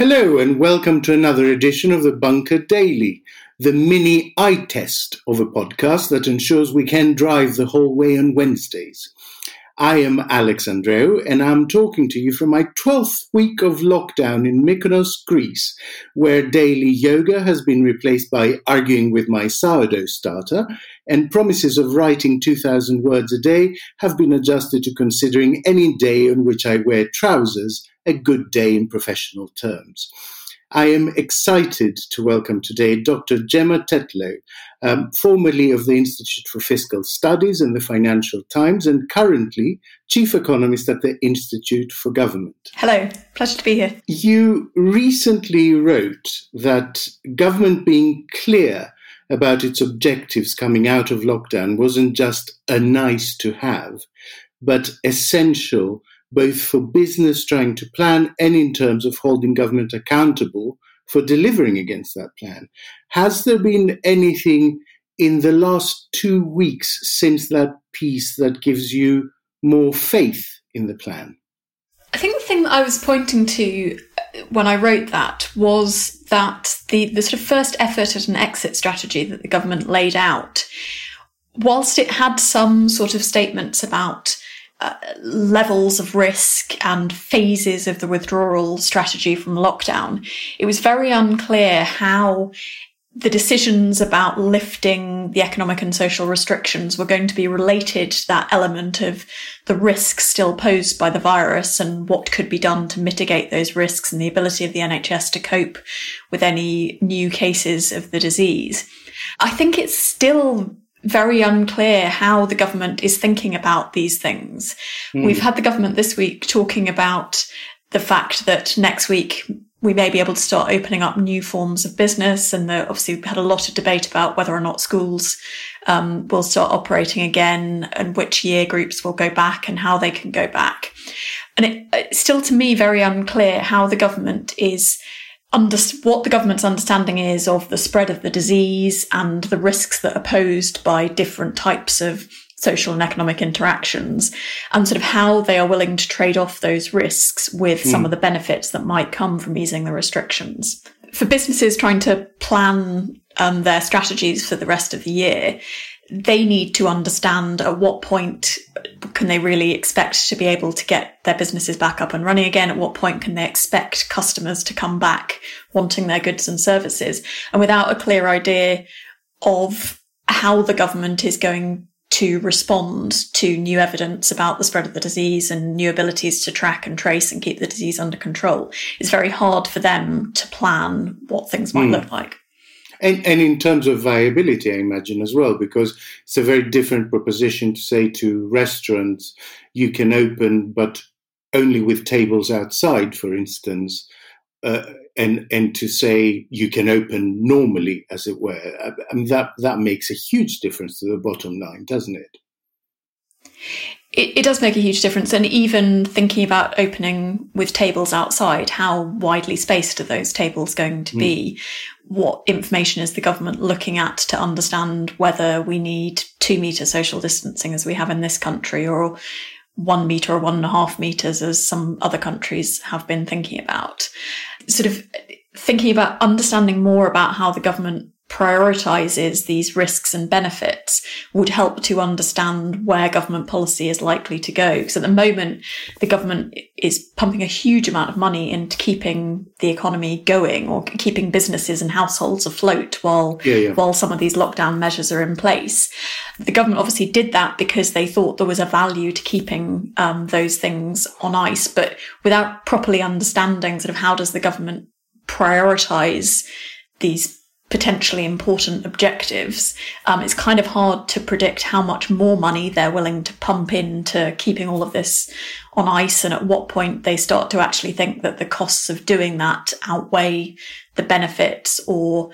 Hello, and welcome to another edition of the Bunker Daily, the mini eye test of a podcast that ensures we can drive the whole way on Wednesdays. I am Alex Andreou, and I'm talking to you from my 12th week of lockdown in Mykonos, Greece, where daily yoga has been replaced by arguing with my sourdough starter, and promises of writing 2,000 words a day have been adjusted to considering any day on which I wear trousers a good day in professional terms. I am excited to welcome today Dr. Gemma Tetlow, um, formerly of the Institute for Fiscal Studies and the Financial Times, and currently Chief Economist at the Institute for Government. Hello, pleasure to be here. You recently wrote that government being clear about its objectives coming out of lockdown wasn't just a nice to have, but essential both for business trying to plan and in terms of holding government accountable for delivering against that plan. Has there been anything in the last two weeks since that piece that gives you more faith in the plan? I think the thing that I was pointing to uh, when I wrote that was that the, the sort of first effort at an exit strategy that the government laid out, whilst it had some sort of statements about uh, levels of risk and phases of the withdrawal strategy from lockdown, it was very unclear how the decisions about lifting the economic and social restrictions were going to be related to that element of the risks still posed by the virus and what could be done to mitigate those risks and the ability of the NHS to cope with any new cases of the disease. I think it's still very unclear how the government is thinking about these things. Mm. We've had the government this week talking about the fact that next week we may be able to start opening up new forms of business. And the, obviously we've had a lot of debate about whether or not schools um, will start operating again and which year groups will go back and how they can go back. And it, it's still to me very unclear how the government is under, what the government's understanding is of the spread of the disease and the risks that are posed by different types of social and economic interactions and sort of how they are willing to trade off those risks with mm. some hmm. of the benefits that might come from easing the restrictions. For businesses trying to plan um, their strategies for the rest of the year, they need to understand at what point can they really expect to be able to get their businesses back up and running again? At what point can they expect customers to come back wanting their goods and services? And without a clear idea of how the government is going to respond to new evidence about the spread of the disease and new abilities to track and trace and keep the disease under control, it's very hard for them to plan what things might mm. look like. And, and in terms of viability, I imagine as well, because it's a very different proposition to say to restaurants, you can open, but only with tables outside, for instance, uh, and and to say you can open normally, as it were. I mean, that that makes a huge difference to the bottom line, doesn't it? It, it, does make a huge difference. And even thinking about opening with tables outside, how widely spaced are those tables going to be? Mm. What information is the government looking at to understand whether we need two meter social distancing as we have in this country or one meter or one and a half meters as some other countries have been thinking about? Sort of thinking about understanding more about how the government prioritizes these risks and benefits would help to understand where government policy is likely to go. Because at the moment, the government is pumping a huge amount of money into keeping the economy going or keeping businesses and households afloat while, yeah, yeah. while some of these lockdown measures are in place. The government obviously did that because they thought there was a value to keeping um, those things on ice, but without properly understanding sort of how does the government prioritize these potentially important objectives, um, it's kind of hard to predict how much more money they're willing to pump into keeping all of this on ice and at what point they start to actually think that the costs of doing that outweigh the benefits or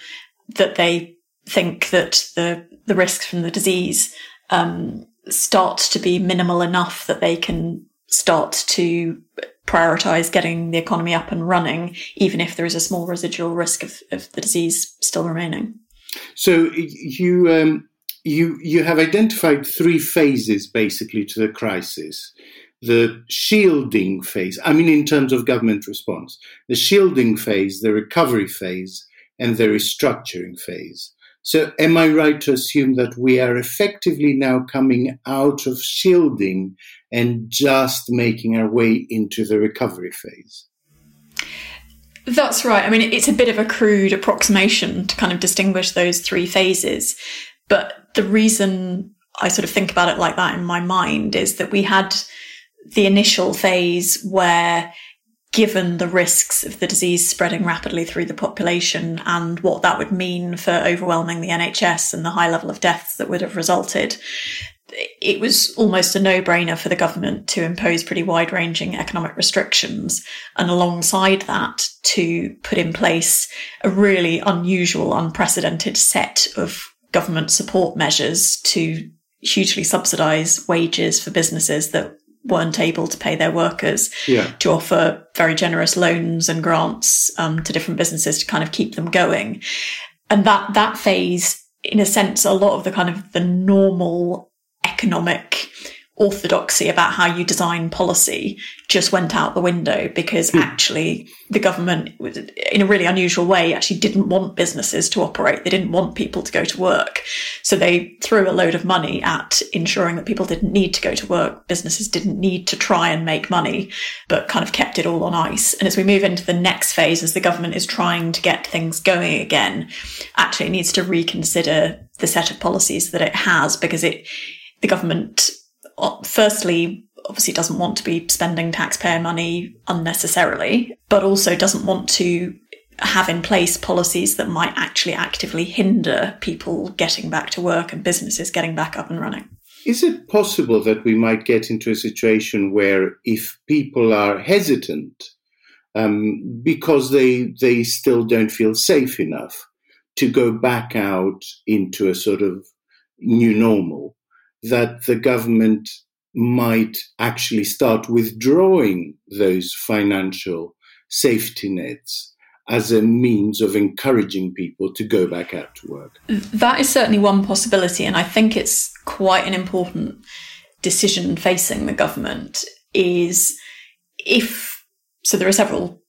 that they think that the, the risks from the disease um, start to be minimal enough that they can start to prioritize getting the economy up and running, even if there is a small residual risk of, of the disease still remaining. So you um, you you have identified three phases basically to the crisis. the shielding phase. I mean, in terms of government response, the shielding phase, the recovery phase, and the restructuring phase. So, am I right to assume that we are effectively now coming out of shielding and just making our way into the recovery phase? That's right. I mean, it's a bit of a crude approximation to kind of distinguish those three phases. But the reason I sort of think about it like that in my mind is that we had the initial phase where given the risks of the disease spreading rapidly through the population and what that would mean for overwhelming the NHS and the high level of deaths that would have resulted, it was almost a no brainer for the government to impose pretty wide ranging economic restrictions. And alongside that, to put in place a really unusual, unprecedented set of government support measures to hugely subsidize wages for businesses that weren't able to pay their workers yeah. to offer very generous loans and grants um, to different businesses to kind of keep them going. And that, that phase, in a sense, a lot of the kind of the normal economic orthodoxy about how you design policy just went out the window because mm. actually the government in a really unusual way actually didn't want businesses to operate. They didn't want people to go to work. So they threw a load of money at ensuring that people didn't need to go to work. Businesses didn't need to try and make money but kind of kept it all on ice. And as we move into the next phase as the government is trying to get things going again actually it needs to reconsider the set of policies that it has because it the government firstly, obviously doesn't want to be spending taxpayer money unnecessarily, but also doesn't want to have in place policies that might actually actively hinder people getting back to work and businesses getting back up and running. Is it possible that we might get into a situation where if people are hesitant um, because they they still don't feel safe enough to go back out into a sort of new normal, that the government might actually start withdrawing those financial safety nets as a means of encouraging people to go back out to work. That is certainly one possibility, and I think it's quite an important decision facing the government. Is if so, there are several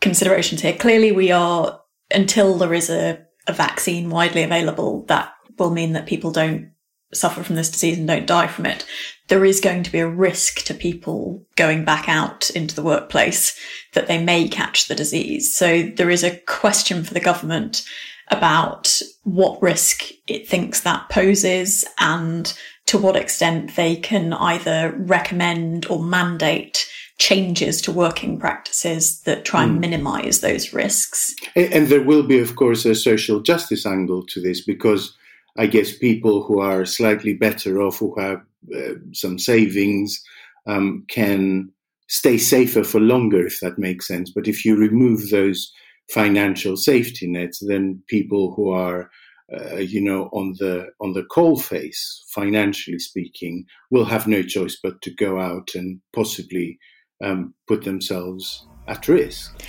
considerations here. Clearly, we are until there is a, a vaccine widely available, that will mean that people don't suffer from this disease and don't die from it, there is going to be a risk to people going back out into the workplace that they may catch the disease. So there is a question for the government about what risk it thinks that poses and to what extent they can either recommend or mandate changes to working practices that try and mm. minimize those risks. And there will be, of course, a social justice angle to this because I guess people who are slightly better off, who have uh, some savings, um, can stay safer for longer, if that makes sense. But if you remove those financial safety nets, then people who are uh, you know, on the on the coal face, financially speaking, will have no choice but to go out and possibly um, put themselves at risk.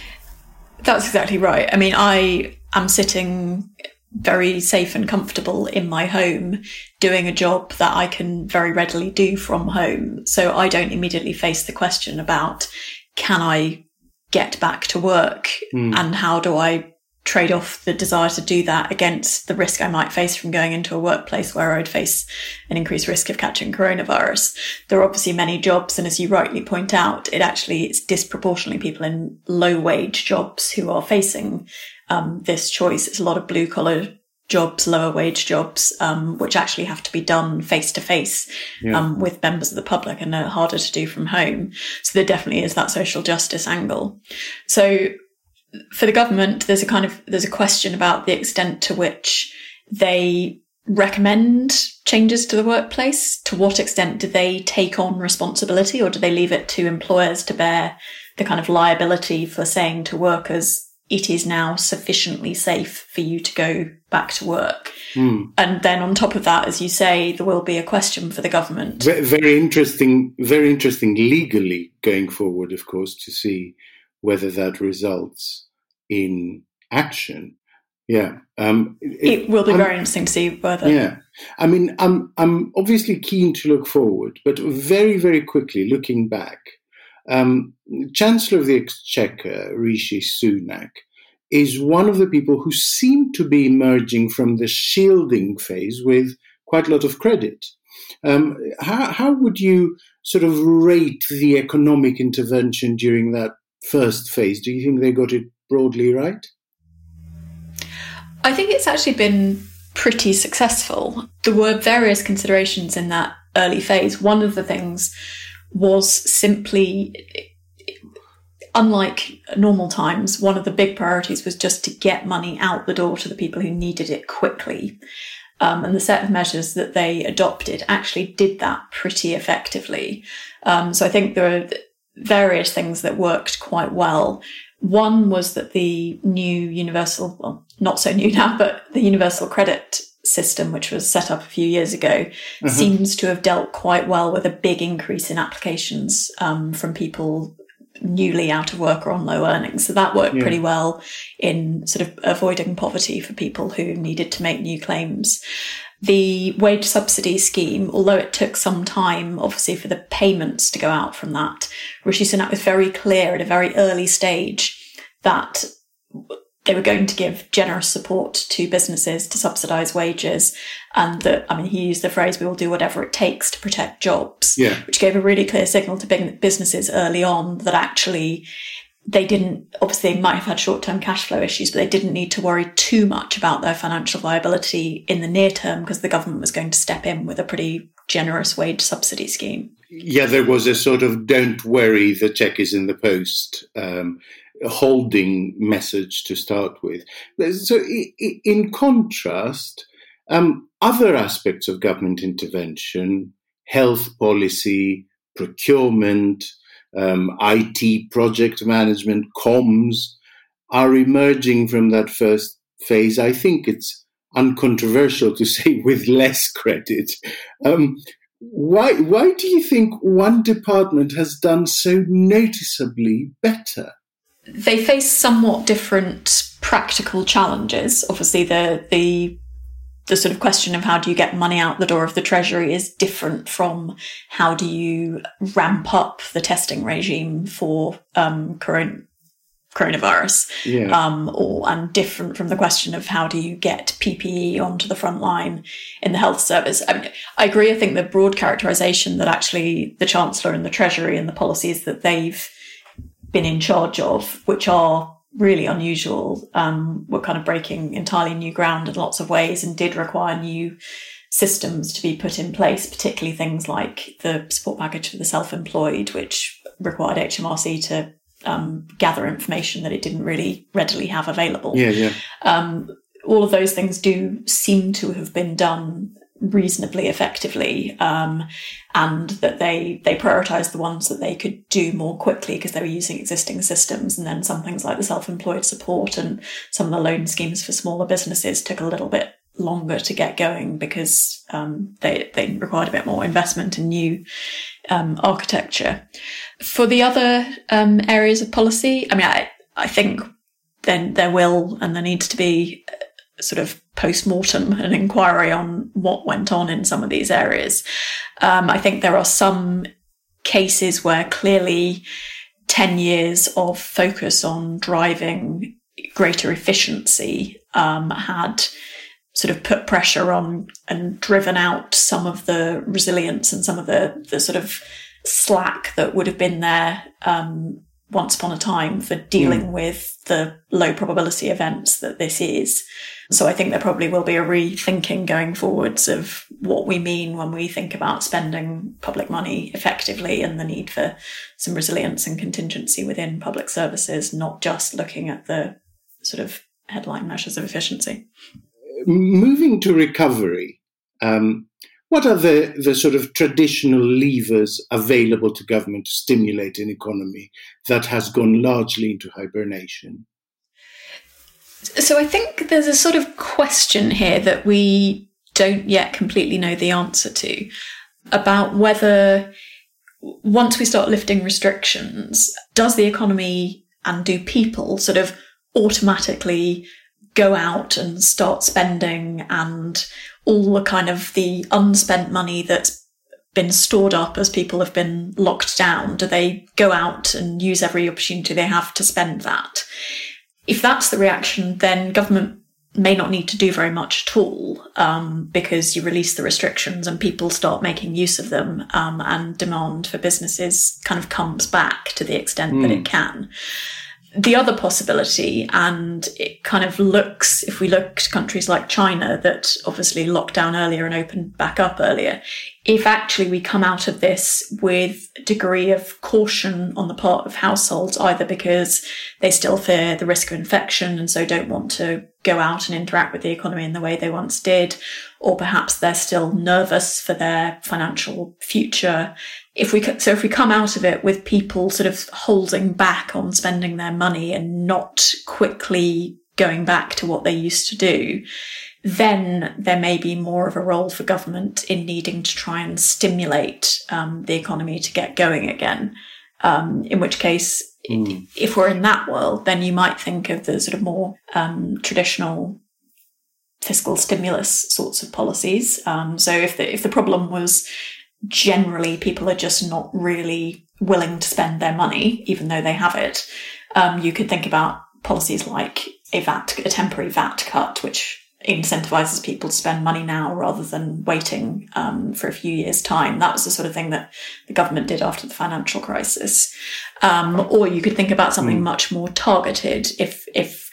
That's exactly right. I mean, I am sitting very safe and comfortable in my home doing a job that I can very readily do from home. So I don't immediately face the question about can I get back to work mm. and how do I trade off the desire to do that against the risk I might face from going into a workplace where I'd face an increased risk of catching coronavirus. There are obviously many jobs. And as you rightly point out, it actually, it's disproportionately people in low wage jobs who are facing um, this choice. It's a lot of blue collar jobs, lower wage jobs, um, which actually have to be done face to face with members of the public and are harder to do from home. So there definitely is that social justice angle. So for the government, there's a kind of there's a question about the extent to which they recommend changes to the workplace. To what extent do they take on responsibility, or do they leave it to employers to bear the kind of liability for saying to workers, it is now sufficiently safe for you to go back to work. Mm. And then on top of that, as you say, there will be a question for the government. Very interesting, very interesting legally going forward, of course, to see whether that results in action. Yeah. Um, it, it, will be I'm, very interesting to see whether. Yeah. I mean, I'm, I'm obviously keen to look forward, but very, very quickly looking back, um, Chancellor of the Exchequer, Rishi Sunak, is one of the people who seem to be emerging from the shielding phase with quite a lot of credit. Um, how, how would you sort of rate the economic intervention during that first phase? Do you think they got it broadly right? I think it's actually been pretty successful. There were various considerations in that early phase. One of the things was simply, unlike normal times, one of the big priorities was just to get money out the door to the people who needed it quickly. Um, and the set of measures that they adopted actually did that pretty effectively. Um, so I think there are various things that worked quite well. One was that the new universal, well, not so new now, but the universal credit system, which was set up a few years ago, mm-hmm. seems to have dealt quite well with a big increase in applications um, from people newly out of work or on low earnings. So that worked yeah. pretty well in sort of avoiding poverty for people who needed to make new claims. The wage subsidy scheme, although it took some time, obviously, for the payments to go out from that, Rishi Sunak was very clear at a very early stage that they were going to give generous support to businesses to subsidize wages. And that, I mean, he used the phrase, we will do whatever it takes to protect jobs, yeah. which gave a really clear signal to big businesses early on that actually they didn't, obviously, they might have had short term cash flow issues, but they didn't need to worry too much about their financial viability in the near term because the government was going to step in with a pretty generous wage subsidy scheme. Yeah, there was a sort of don't worry, the check is in the post. Um, holding message to start with. So, in contrast, um, other aspects of government intervention, health policy, procurement, um, IT project management, comms, are emerging from that first phase. I think it's uncontroversial to say with less credit. Um, why, why do you think one department has done so noticeably better? They face somewhat different practical challenges. Obviously, the the the sort of question of how do you get money out the door of the treasury is different from how do you ramp up the testing regime for um, current coronavirus, yeah. um, or and different from the question of how do you get PPE onto the front line in the health service. I mean, I agree. I think the broad characterization that actually the chancellor and the treasury and the policies that they've been in charge of, which are really unusual, um, were kind of breaking entirely new ground in lots of ways and did require new systems to be put in place, particularly things like the support package for the self-employed, which required HMRC to um, gather information that it didn't really readily have available. Yeah, yeah. Um, all of those things do seem to have been done reasonably effectively, um, and that they they prioritized the ones that they could do more quickly because they were using existing systems. And then some things like the self-employed support and some of the loan schemes for smaller businesses took a little bit longer to get going because um, they they required a bit more investment and new um, architecture. For the other um, areas of policy, I mean, I I think then there will and there needs to be sort of post-mortem an inquiry on what went on in some of these areas. Um, I think there are some cases where clearly 10 years of focus on driving greater efficiency um, had sort of put pressure on and driven out some of the resilience and some of the, the sort of slack that would have been there um, once upon a time for dealing mm. with the low probability events that this is. So I think there probably will be a rethinking going forwards of what we mean when we think about spending public money effectively and the need for some resilience and contingency within public services, not just looking at the sort of headline measures of efficiency. Moving to recovery, um, what are the, the sort of traditional levers available to government to stimulate an economy that has gone largely into hibernation? So I think there's a sort of question here that we don't yet completely know the answer to about whether once we start lifting restrictions, does the economy and do people sort of automatically go out and start spending and all the kind of the unspent money that's been stored up as people have been locked down? Do they go out and use every opportunity they have to spend that? If that's the reaction, then government may not need to do very much at all um, because you release the restrictions and people start making use of them um, and demand for businesses kind of comes back to the extent mm. that it hmm. can the other possibility, and it kind of looks, if we look to countries like China that obviously locked down earlier and opened back up earlier, if actually we come out of this with a degree of caution on the part of households, either because they still fear the risk of infection and so don't want to go out and interact with the economy in the way they once did, or perhaps they're still nervous for their financial future. If we so if we come out of it with people sort of holding back on spending their money and not quickly going back to what they used to do then there may be more of a role for government in needing to try and stimulate um, the economy to get going again um, in which case mm. if we're in that world then you might think of the sort of more um, traditional fiscal stimulus sorts of policies um, so if the if the problem was generally people are just not really willing to spend their money, even though they have it. Um, you could think about policies like a VAT, a temporary VAT cut, which incentivizes people to spend money now rather than waiting um, for a few years' time. That was the sort of thing that the government did after the financial crisis. Um, or you could think about something mm. much more targeted. If if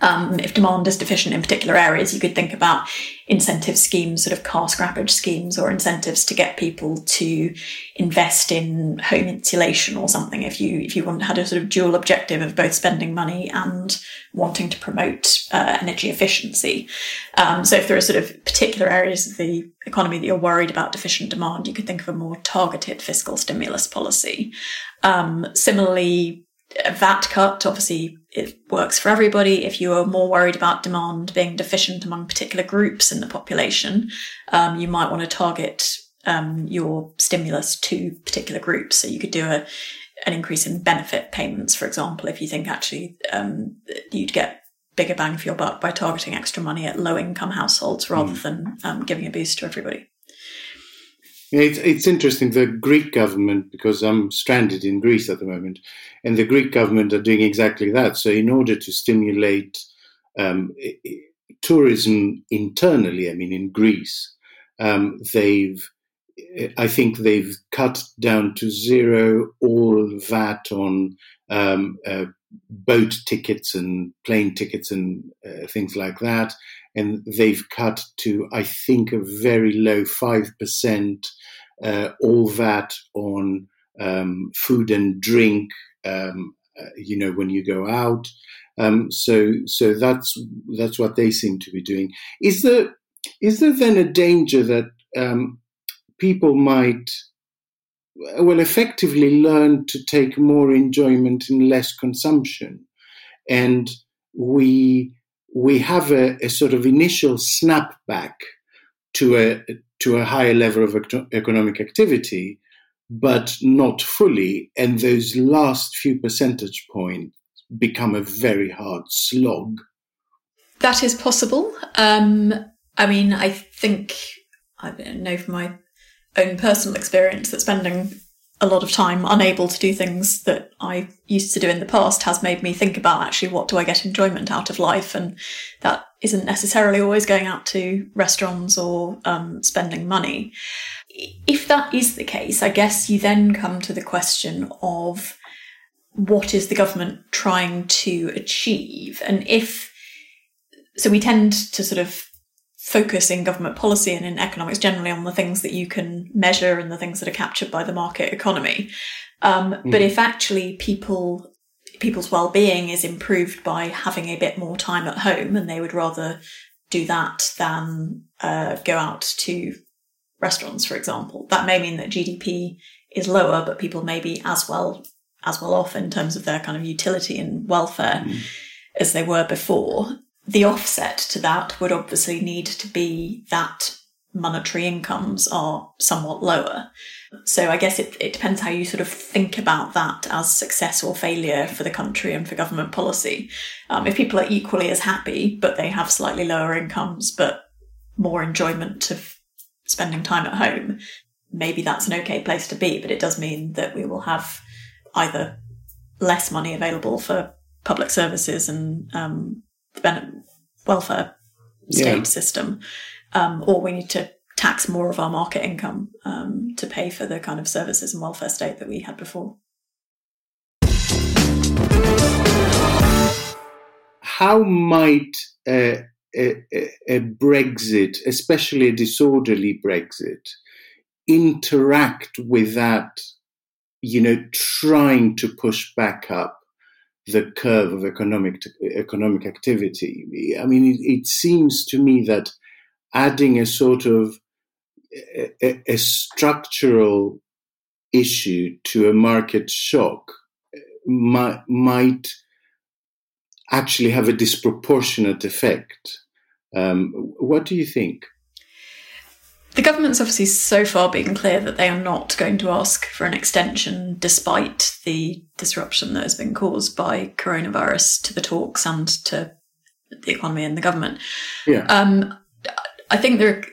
um, if demand is deficient in particular areas, you could think about incentive schemes, sort of car scrappage schemes, or incentives to get people to invest in home insulation or something. If you if you want had a sort of dual objective of both spending money and wanting to promote uh, energy efficiency. Um, so if there are sort of particular areas of the economy that you're worried about deficient demand, you could think of a more targeted fiscal stimulus policy. Um, similarly, a VAT cut, obviously, it works for everybody. If you are more worried about demand being deficient among particular groups in the population, um, you might want to target um, your stimulus to particular groups. So you could do a an increase in benefit payments, for example, if you think actually um, you'd get bigger bang for your buck by targeting extra money at low income households rather mm. than um, giving a boost to everybody. It's, it's interesting. The Greek government, because I'm stranded in Greece at the moment, and the Greek government are doing exactly that. So, in order to stimulate um, tourism internally, I mean, in Greece, um, they've, I think they've cut down to zero all VAT on um, uh, boat tickets and plane tickets and uh, things like that and they've cut to, I think, a very low 5%, uh, all VAT on um, food and drink, um, uh, you know, when you go out. Um, so, so that's that's what they seem to be doing. Is there is there then a danger that um, people might, well, effectively learn to take more enjoyment and less consumption, and we we have a, a sort of initial snapback to a to a higher level of economic activity, but not fully. And those last few percentage points become a very hard slog. That is possible. Um, I mean, I think I know from my own personal experience that spending a lot of time unable to do things that I used to do in the past has made me think about actually what do I get enjoyment out of life, and that isn't necessarily always going out to restaurants or um, spending money. If that is the case, I guess you then come to the question of what is the government trying to achieve, and if so, we tend to sort of focus in government policy and in economics generally on the things that you can measure and the things that are captured by the market economy. Um, mm. But if actually people people's well-being is improved by having a bit more time at home, and they would rather do that than uh, go out to restaurants, for example, that may mean that GDP is lower, but people may be as well as well off in terms of their kind of utility and welfare mm. as they were before the offset to that would obviously need to be that monetary incomes are somewhat lower. So I guess it, it depends how you sort of think about that as success or failure for the country and for government policy. Um, if people are equally as happy, but they have slightly lower incomes, but more enjoyment of spending time at home, maybe that's an okay place to be. But it does mean that we will have either less money available for public services and um, the welfare state yeah. system, um, or we need to tax more of our market income um, to pay for the kind of services and welfare state that we had before. How might a, a, a Brexit, especially a disorderly Brexit, interact with that, you know, trying to push back up the curve of economic economic activity. I mean, it, it seems to me that adding a sort of a, a structural issue to a market shock uh, might, might actually have a disproportionate effect. Um, what do you think? The government's obviously so far been clear that they are not going to ask for an extension despite the disruption that has been caused by coronavirus to the talks and to the economy and the government. Yeah. Um, I think there are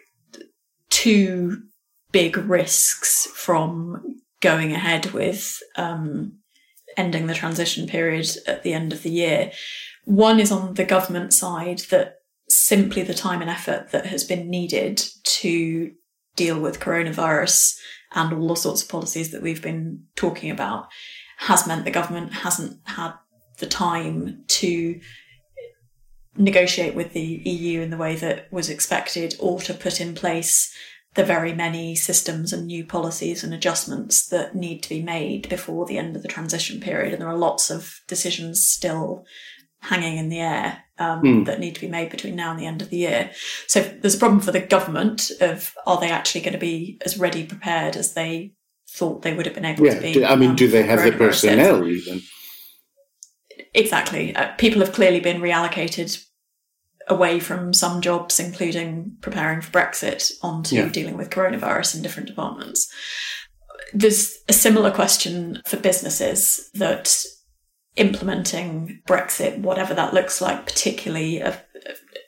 two big risks from going ahead with um, ending the transition period at the end of the year. One is on the government side that simply the time and effort that has been needed to deal with coronavirus and all the sorts of policies that we've been talking about has meant the government hasn't had the time to negotiate with the EU in the way that was expected or to put in place the very many systems and new policies and adjustments that need to be made before the end of the transition period. And there are lots of decisions still hanging in the air um, mm. that need to be made between now and the end of the year. So there's a problem for the government of are they actually going to be as ready prepared as they thought they would have been able yeah. to be? I mean, um, do they have the personnel even? Exactly. Uh, people have clearly been reallocated away from some jobs, including preparing for Brexit, onto yeah. dealing with coronavirus in different departments. There's a similar question for businesses that implementing Brexit, whatever that looks like, particularly a,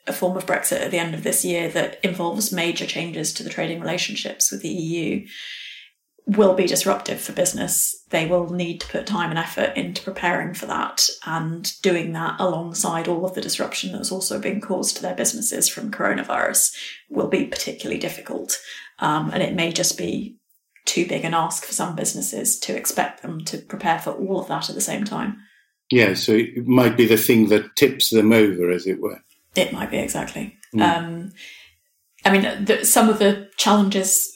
a, form of Brexit at the end of this year that involves major changes to the trading relationships with the EU, will be disruptive for business. They will need to put time and effort into preparing for that and doing that alongside all of the disruption that's also being caused to their businesses from coronavirus will be particularly difficult. Um, and it may just be too big an ask for some businesses to expect them to prepare for all of that at the same time. Yeah, so it might be the thing that tips them over, as it were. It might be exactly. Mm. Um, I mean, the, some of the challenges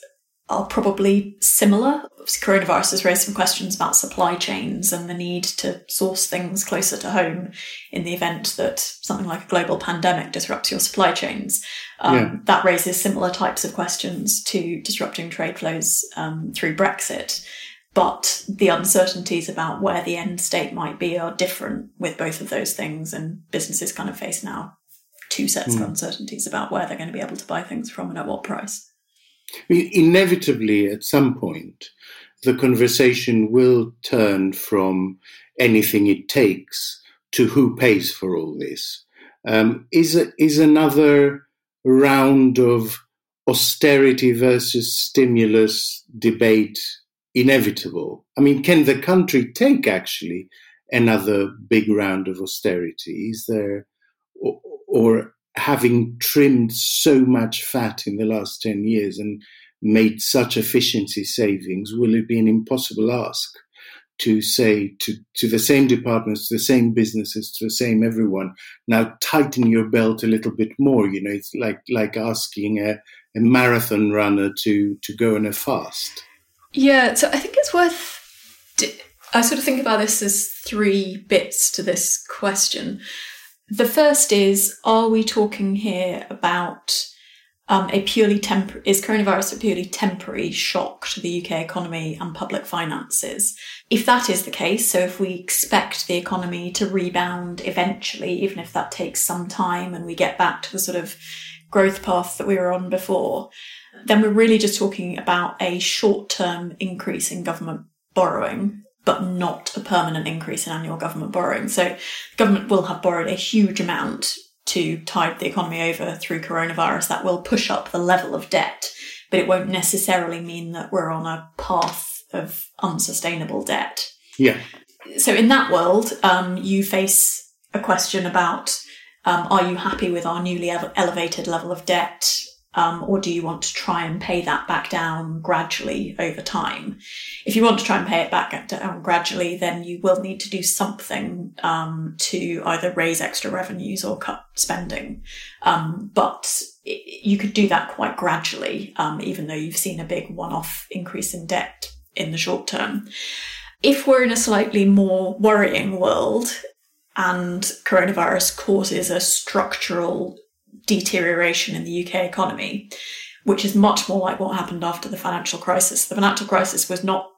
are probably similar. Coronavirus has raised some questions about supply chains and the need to source things closer to home in the event that something like a global pandemic disrupts your supply chains. Um, yeah. That raises similar types of questions to disrupting trade flows um, through Brexit but the uncertainties about where the end state might be are different with both of those things and businesses kind of face now two sets mm. of hmm. uncertainties about where they're going to be able to buy things from and at what price inevitably at some point the conversation will turn from anything it takes to who pays for all this um, is is another round of austerity versus stimulus debate inevitable. I mean, can the country take actually another big round of austerity? Is there, or, or having trimmed so much fat in the last 10 years and made such efficiency savings, will it be an impossible ask to say to, to the same departments, to the same businesses, to the same everyone, now tighten your belt a little bit more? You know, it's like, like asking a, a marathon runner to, to go on a fast. Yeah, so I think it's worth. I sort of think about this as three bits to this question. The first is Are we talking here about um, a purely temporary, is coronavirus a purely temporary shock to the UK economy and public finances? If that is the case, so if we expect the economy to rebound eventually, even if that takes some time and we get back to the sort of growth path that we were on before, then we're really just talking about a short term increase in government borrowing, but not a permanent increase in annual government borrowing. So government will have borrowed a huge amount to tide the economy over through coronavirus. That will push up the level of debt, but it won't necessarily mean that we're on a path of unsustainable debt. Yeah. So in that world, um, you face a question about um, are you happy with our newly elevated level of debt? Um, or do you want to try and pay that back down gradually over time? If you want to try and pay it back down gradually, then you will need to do something um, to either raise extra revenues or cut spending. Um, but it, you could do that quite gradually, um, even though you've seen a big one-off increase in debt in the short term. If we're in a slightly more worrying world, and coronavirus causes a structural deterioration in the UK economy, which is much more like what happened after the financial crisis. The financial crisis was not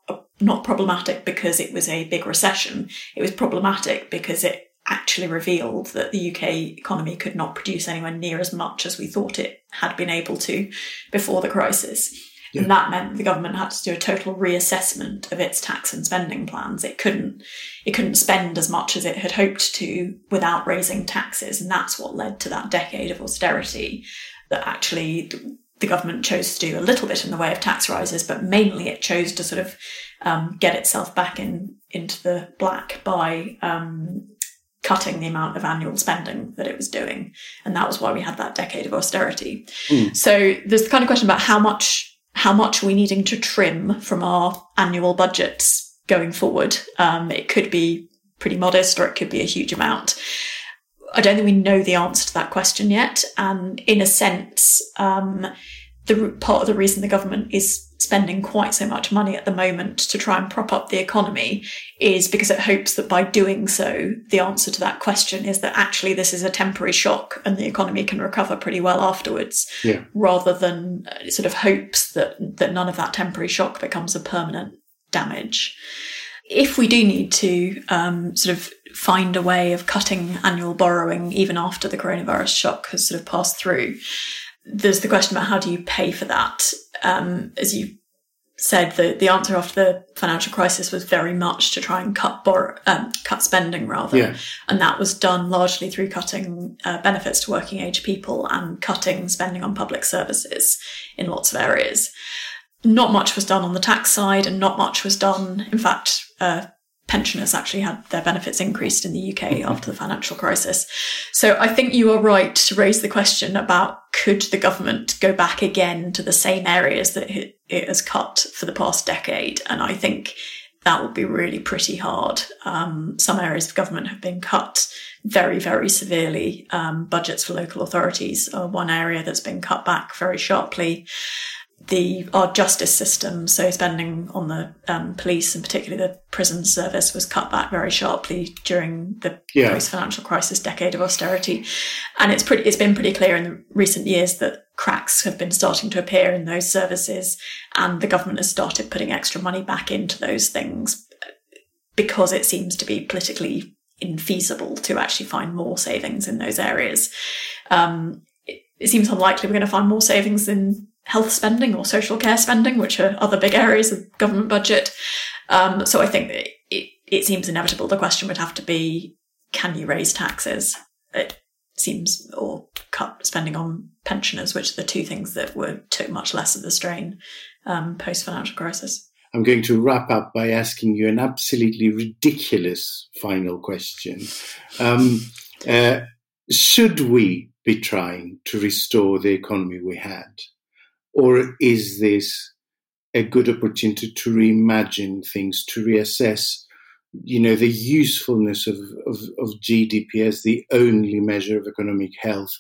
not problematic because it was a big recession. It was problematic because it actually revealed that the UK economy could not produce anywhere near as much as we thought it had been able to before the crisis. Yeah. And that meant the government had to do a total reassessment of its tax and spending plans. It couldn't, it couldn't spend as much as it had hoped to without raising taxes. And that's what led to that decade of austerity that actually the government chose to do a little bit in the way of tax rises, but mainly it chose to sort of um, get itself back in into the black by um, cutting the amount of annual spending that it was doing, and that was why we had that decade of austerity. Mm. So there's the kind of question about how much how much are we needing to trim from our annual budgets going forward? Um, it could be pretty modest or it could be a huge amount. I don't think we know the answer to that question yet. And in a sense, um, the part of the reason the government is spending quite so much money at the moment to try and prop up the economy is because it hopes that by doing so, the answer to that question is that actually this is a temporary shock and the economy can recover pretty well afterwards, yeah. rather than uh, sort of hopes that, that none of that temporary shock becomes a permanent damage. If we do need to um, sort of find a way of cutting annual borrowing even after the coronavirus shock has sort of passed through, there's the question about how do you pay for that? Um, as you said, the, the answer after the financial crisis was very much to try and cut borrow, um, cut spending rather, yeah. and that was done largely through cutting uh, benefits to working age people and cutting spending on public services in lots of areas. Not much was done on the tax side, and not much was done. In fact, uh, pensioners actually had their benefits increased in the UK mm-hmm. after the financial crisis. So I think you are right to raise the question about could the government go back again to the same areas that it, it has cut for the past decade? And I think that would be really pretty hard. Um, some areas of government have been cut very, very severely. Um, budgets for local authorities are one area that's been cut back very sharply the our justice system, so spending on the um, police and particularly the prison service, was cut back very sharply during the yeah. post financial crisis decade of austerity, and it's pretty it's been pretty clear in the recent years that cracks have been starting to appear in those services, and the government has started putting extra money back into those things because it seems to be politically infeasible to actually find more savings in those areas. Um, it, it seems unlikely we're going to find more savings in health spending or social care spending, which are other big areas of government budget. Um, so I think it, it seems inevitable. The question would have to be, can you raise taxes? It seems, or cut spending on pensioners, which are the two things that were took much less of the strain um, post financial crisis. I'm going to wrap up by asking you an absolutely ridiculous final question. Um, uh, should we be trying to restore the economy we had? Or is this a good opportunity to reimagine things, to reassess, you know, the usefulness of, of, of GDP as the only measure of economic health,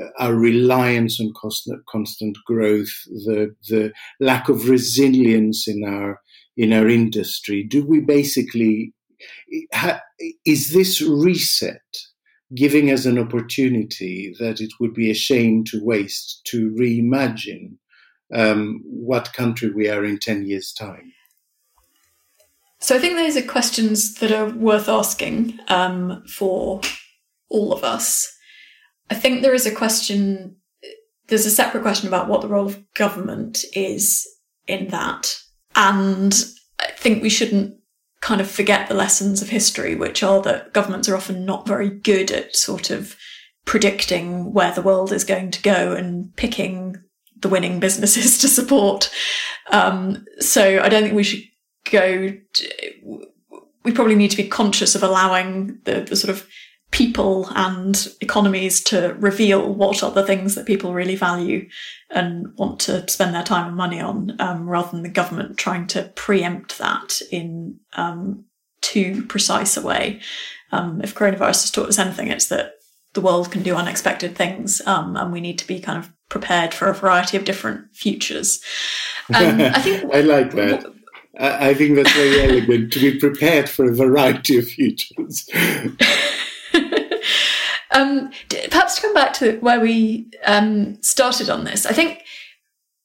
uh, our reliance on constant, constant growth, the, the lack of resilience in our, in our industry? Do we basically, is this reset giving us an opportunity that it would be a shame to waste to reimagine um, what country we are in 10 years' time? So I think those are questions that are worth asking um, for all of us. I think there is a question there's a separate question about what the role of government is in that. And I think we shouldn't kind of forget the lessons of history, which are that governments are often not very good at sort of predicting where the world is going to go and picking the winning businesses to support. Um, so I don't think we should go. To, we probably need to be conscious of allowing the, the sort of people and economies to reveal what are the things that people really value and want to spend their time and money on, um, rather than the government trying to preempt that in um, too precise a way. Um, if coronavirus has taught us anything, it's that the world can do unexpected things, um, and we need to be kind of prepared for a variety of different futures. Um, I think I like that. I think that's very elegant to be prepared for a variety of futures. um, perhaps to come back to where we um, started on this, I think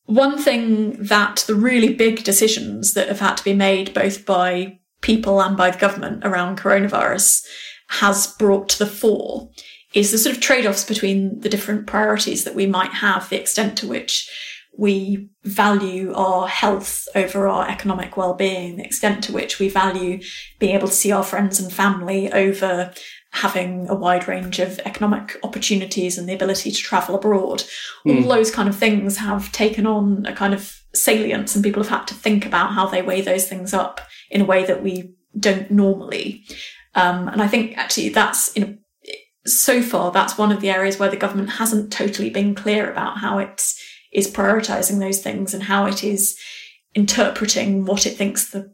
one thing that the really big decisions that have had to be made both by people and by the government around coronavirus has brought to the fore is the sort of trade offs between the different priorities that we might have, the extent to which we value our health over our economic well-being, the extent to which we value being able to see our friends and family over having a wide range of economic opportunities and the ability to travel abroad. Mm. All hmm. those kind of things have taken on a kind of salience and people have had to think about how they weigh those things up in a way that we don't normally. Um, and I think actually that's in a, so far that's one of the areas where the government hasn't totally been clear about how it's prioritizing those things and how it is interpreting what it thinks the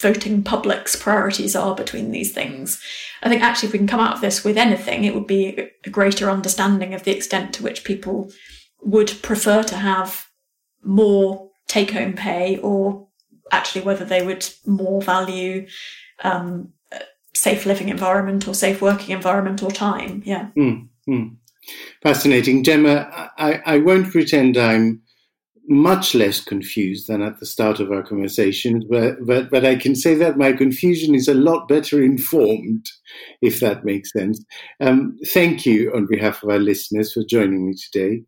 voting public's priorities are between these things. I think actually, if we can come out of this with anything, it would be a greater understanding of the extent to which people would prefer to have more take home pay or actually whether they would more value um, safe living environment or safe working environment or time. Yeah. Mm. Fascinating. Gemma, I, I won't pretend I'm much less confused than at the start of our conversation, but, but, but I can say that my confusion is a lot better informed, if that makes sense. Um, thank you on behalf of our listeners for joining me today.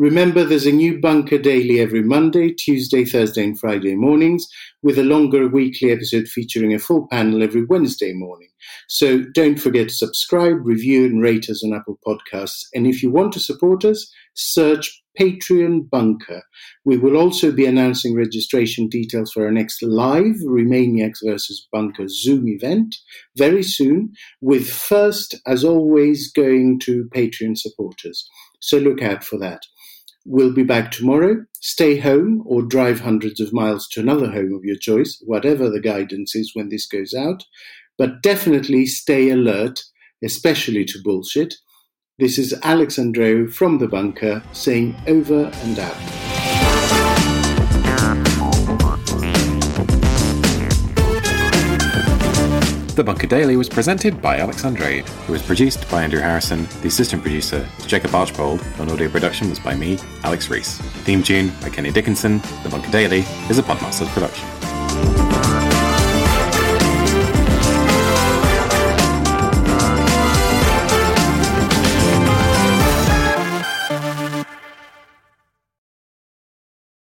Remember, there's a new Bunker Daily every Monday, Tuesday, Thursday, and Friday mornings, with a longer weekly episode featuring a full panel every Wednesday morning. So don't forget to subscribe, review, and rate us on Apple Podcasts. And if you want to support us, search Patreon Bunker. We will also be announcing registration details for our next live Remainiacs versus Bunker Zoom event very soon, with first, as always, going to Patreon supporters. So look out for that. We'll be back tomorrow. Stay home or drive hundreds of miles to another home of your choice, whatever the guidance is when this goes out. But definitely stay alert, especially to bullshit. This is Alex Andreou from the bunker saying over and out. The Bunker Daily was presented by Alex Andreou. It was produced by Andrew Harrison. The assistant producer is Jacob Archbold, and audio production was by me, Alex Rees. Theme tune by Kenny Dickinson. The Bunker Daily is a Podmasters production.